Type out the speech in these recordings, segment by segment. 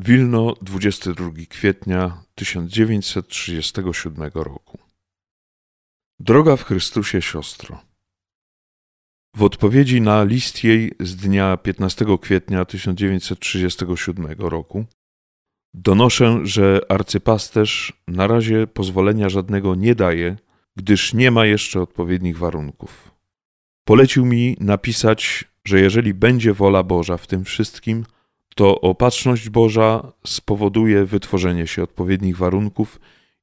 Wilno, 22 kwietnia 1937 roku. Droga w Chrystusie siostro. W odpowiedzi na list jej z dnia 15 kwietnia 1937 roku donoszę, że arcypasterz na razie pozwolenia żadnego nie daje, gdyż nie ma jeszcze odpowiednich warunków. Polecił mi napisać, że jeżeli będzie wola Boża w tym wszystkim, to opatrzność Boża spowoduje wytworzenie się odpowiednich warunków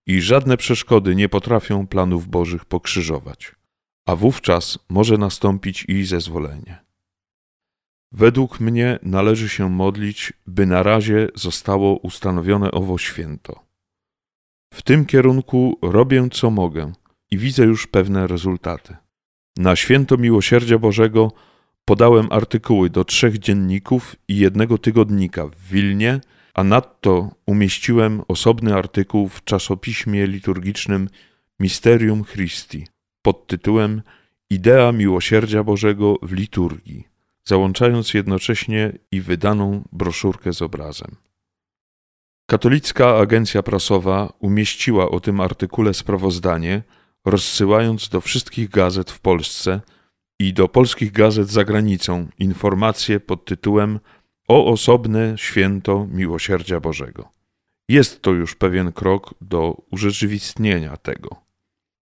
i żadne przeszkody nie potrafią planów Bożych pokrzyżować, a wówczas może nastąpić i zezwolenie. Według mnie należy się modlić, by na razie zostało ustanowione owo święto. W tym kierunku robię co mogę i widzę już pewne rezultaty. Na święto miłosierdzia Bożego podałem artykuły do trzech dzienników i jednego tygodnika w Wilnie, a nadto umieściłem osobny artykuł w czasopiśmie liturgicznym Mysterium Christi pod tytułem Idea miłosierdzia Bożego w liturgii, załączając jednocześnie i wydaną broszurkę z obrazem. Katolicka Agencja Prasowa umieściła o tym artykule sprawozdanie, rozsyłając do wszystkich gazet w Polsce – i do polskich gazet za granicą informacje pod tytułem O osobne święto miłosierdzia Bożego. Jest to już pewien krok do urzeczywistnienia tego.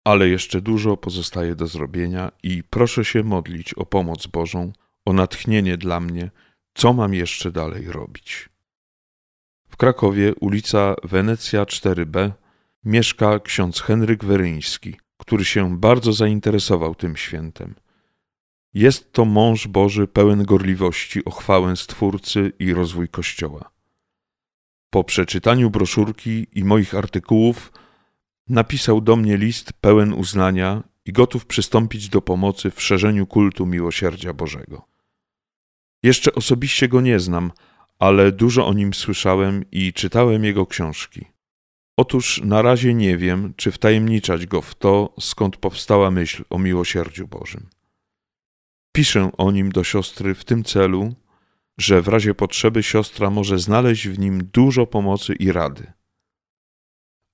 Ale jeszcze dużo pozostaje do zrobienia i proszę się modlić o pomoc Bożą, o natchnienie dla mnie, co mam jeszcze dalej robić. W Krakowie, ulica Wenecja 4b, mieszka ksiądz Henryk Weryński, który się bardzo zainteresował tym świętem. Jest to mąż Boży pełen gorliwości o chwałę Stwórcy i rozwój Kościoła. Po przeczytaniu broszurki i moich artykułów napisał do mnie list pełen uznania i gotów przystąpić do pomocy w szerzeniu kultu miłosierdzia Bożego. Jeszcze osobiście go nie znam, ale dużo o nim słyszałem i czytałem jego książki. Otóż na razie nie wiem, czy wtajemniczać go w to, skąd powstała myśl o miłosierdziu Bożym. Piszę o nim do siostry w tym celu, że w razie potrzeby siostra może znaleźć w nim dużo pomocy i rady.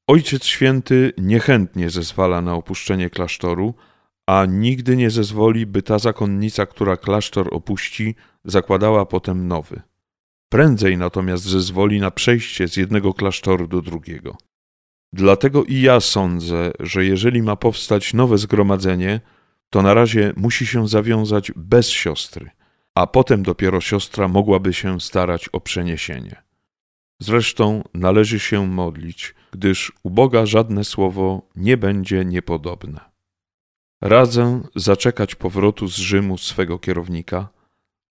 Ojciec Święty niechętnie zezwala na opuszczenie klasztoru, a nigdy nie zezwoli, by ta zakonnica, która klasztor opuści, zakładała potem nowy. Prędzej natomiast zezwoli na przejście z jednego klasztoru do drugiego. Dlatego i ja sądzę, że jeżeli ma powstać nowe zgromadzenie, to na razie musi się zawiązać bez siostry, a potem dopiero siostra mogłaby się starać o przeniesienie. Zresztą należy się modlić, gdyż u Boga żadne słowo nie będzie niepodobne. Radzę zaczekać powrotu z Rzymu swego kierownika,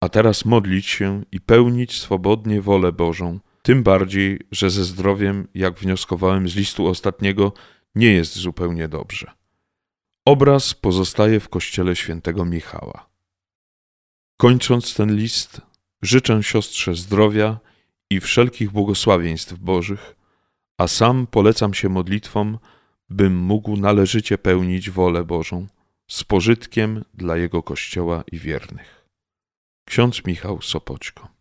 a teraz modlić się i pełnić swobodnie wolę Bożą, tym bardziej, że ze zdrowiem, jak wnioskowałem z listu ostatniego, nie jest zupełnie dobrze. Obraz pozostaje w kościele świętego Michała. Kończąc ten list, życzę siostrze zdrowia i wszelkich błogosławieństw Bożych, a sam polecam się modlitwom, bym mógł należycie pełnić wolę Bożą z pożytkiem dla Jego Kościoła i wiernych. Ksiądz Michał Sopoćko